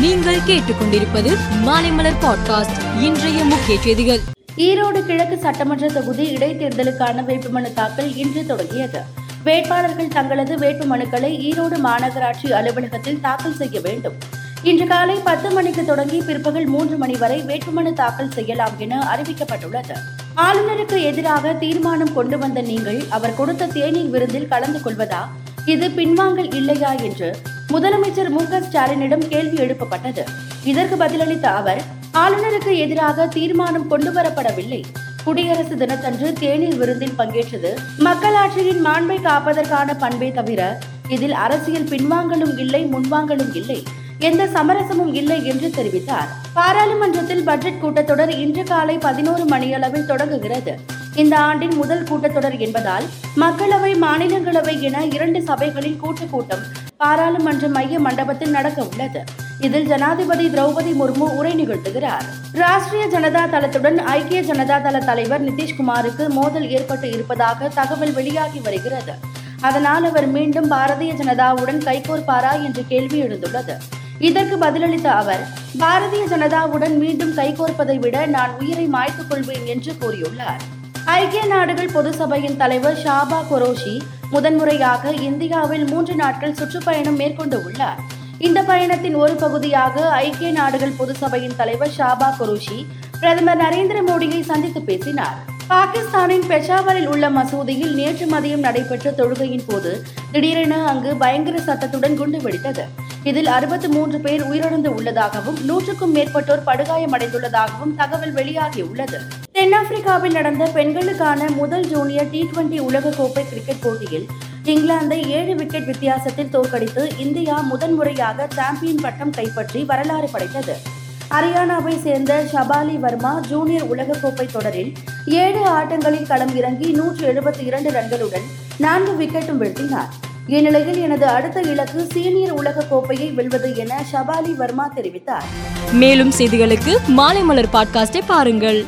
நீங்கள் கேட்டுக்கொண்டிருப்பது மாலைமலர் பாட்காஸ்ட் இன்றைய முக்கிய செய்திகள். ஈரோடு கிழக்கு சட்டமன்ற தொகுதி இடைத்தேர்தலுக்கான வேட்புமனு தாக்கல் இன்று தொடங்கியது. வேட்பாளர்கள் தங்களது வேட்புமனுக்களை ஈரோடு மாநகராட்சி அலுவலகத்தில் தாக்கல் செய்ய வேண்டும். இன்று காலை பத்து மணிக்கு தொடங்கி பிற்பகல் மூன்று மணி வரை வேட்புமனு தாக்கல் செய்யலாம் என அறிவிக்கப்பட்டுள்ளது. ஆளுநருக்கு எதிராக தீர்மானம் கொண்டு வந்த நீங்கள் அவர் கொடுத்த தேநீர் விருந்தில் கலந்து கொள்வதா? இது பின்வாங்கல் இல்லையா என்று முதலமைச்சர் மு க ஸ்டாலினிடம் கேள்வி எழுப்பப்பட்டது. இதற்கு பதிலளித்த அவர் ஆளுநருக்கு எதிராக தீர்மானம் கொண்டுவரப்படவில்லை. குடியரசு தினத்தன்று தேநீர் விருந்தில் பங்கேற்றது. மக்களாட்சியின் மாண்பை காப்பதற்கான பண்பை தவிர இதில் அரசியல் பின்வாங்கலும் இல்லை முன்வாங்கலும் இல்லை. எந்த சமரசமும் இல்லை என்று தெரிவித்தார். பாராளுமன்றத்தில் பட்ஜெட் கூட்டத்தொடர் இன்று காலை பதினோரு மணியளவில் தொடங்குகிறது. இந்த ஆண்டின் முதல் கூட்டத்தொடர் என்பதால் மக்களவை மாநிலங்களவை என இரண்டு சபைகளின் கூட்டுக் கூட்டம் பாராளுமன்ற மைய மண்டபத்தில் நடக்க உள்ளது. இதில் ஜனாதிபதி திரௌபதி முர்மு உரை நிகழ்த்துகிறார். ராஷ்டிரிய ஜனதா தளத்துடன் ஐக்கிய ஜனதா தள தலைவர் நிதிஷ்குமாருக்கு மோதல் ஏற்பட்டு இருப்பதாக தகவல் வெளியாகி வருகிறது. அதனால் அவர் மீண்டும் பாரதிய ஜனதாவுடன் கைகோர்ப்பாரா என்ற கேள்வி எழுந்துள்ளது. இதற்கு பதிலளித்த அவர் பாரதிய ஜனதாவுடன் மீண்டும் கைகோர்ப்பதை விட நான் உயிரை மாய்த்துக் கொள்வேன் என்று கூறியுள்ளார். ஐக்கிய நாடுகள் பொது சபையின் தலைவர் ஷாபா குரோஷி முதன்முறையாக இந்தியாவில் மூன்று நாட்கள் சுற்றுப்பயணம் மேற்கொண்டு உள்ளார். இந்த பயணத்தின் ஒரு பகுதியாக ஐக்கிய நாடுகள் பொது சபையின் தலைவர் ஷாபா குரோஷி பிரதமர் நரேந்திர மோடியை சந்தித்து பேசினார். பாகிஸ்தானின் பெஷாவரில் உள்ள மசூதியில் நேற்று மதியம் நடைபெற்ற தொழுகையின் போது திடீரென அங்கு பயங்கர சத்தத்துடன் குண்டு வெடித்தது. இதில் அறுபத்தி மூன்று பேர் உயிரிழந்து உள்ளதாகவும் நூற்றுக்கும் மேற்பட்டோர் படுகாயமடைந்துள்ளதாகவும் தகவல் வெளியாகியுள்ளது தென்னாப்பிரிக்காவில் நடந்த பெண்களுக்கான முதல் ஜூனியர் டி டுவெண்டி உலகக்கோப்பை கிரிக்கெட் போட்டியில் இங்கிலாந்தை ஏழு விக்கெட் வித்தியாசத்தில் தோற்கடித்து இந்தியா முதன்முறையாக சாம்பியன் பட்டம் கைப்பற்றி வரலாறு படைத்தது. ஹரியானாவை சேர்ந்த ஷபாலி வர்மா ஜூனியர் உலகக்கோப்பை தொடரில் ஏழு ஆட்டங்களில் களம் இறங்கி நூற்று எழுபத்தி இரண்டு ரன்களுடன் நான்கு விக்கெட்டும் வீழ்த்தினார். இந்நிலையில் எனது அடுத்த இலக்கு சீனியர் உலக கோப்பையை வெல்வது என ஷபாலி வர்மா தெரிவித்தார். மேலும் செய்திகளுக்கு மாலைமலர் பாட்காஸ்டை பாருங்கள்.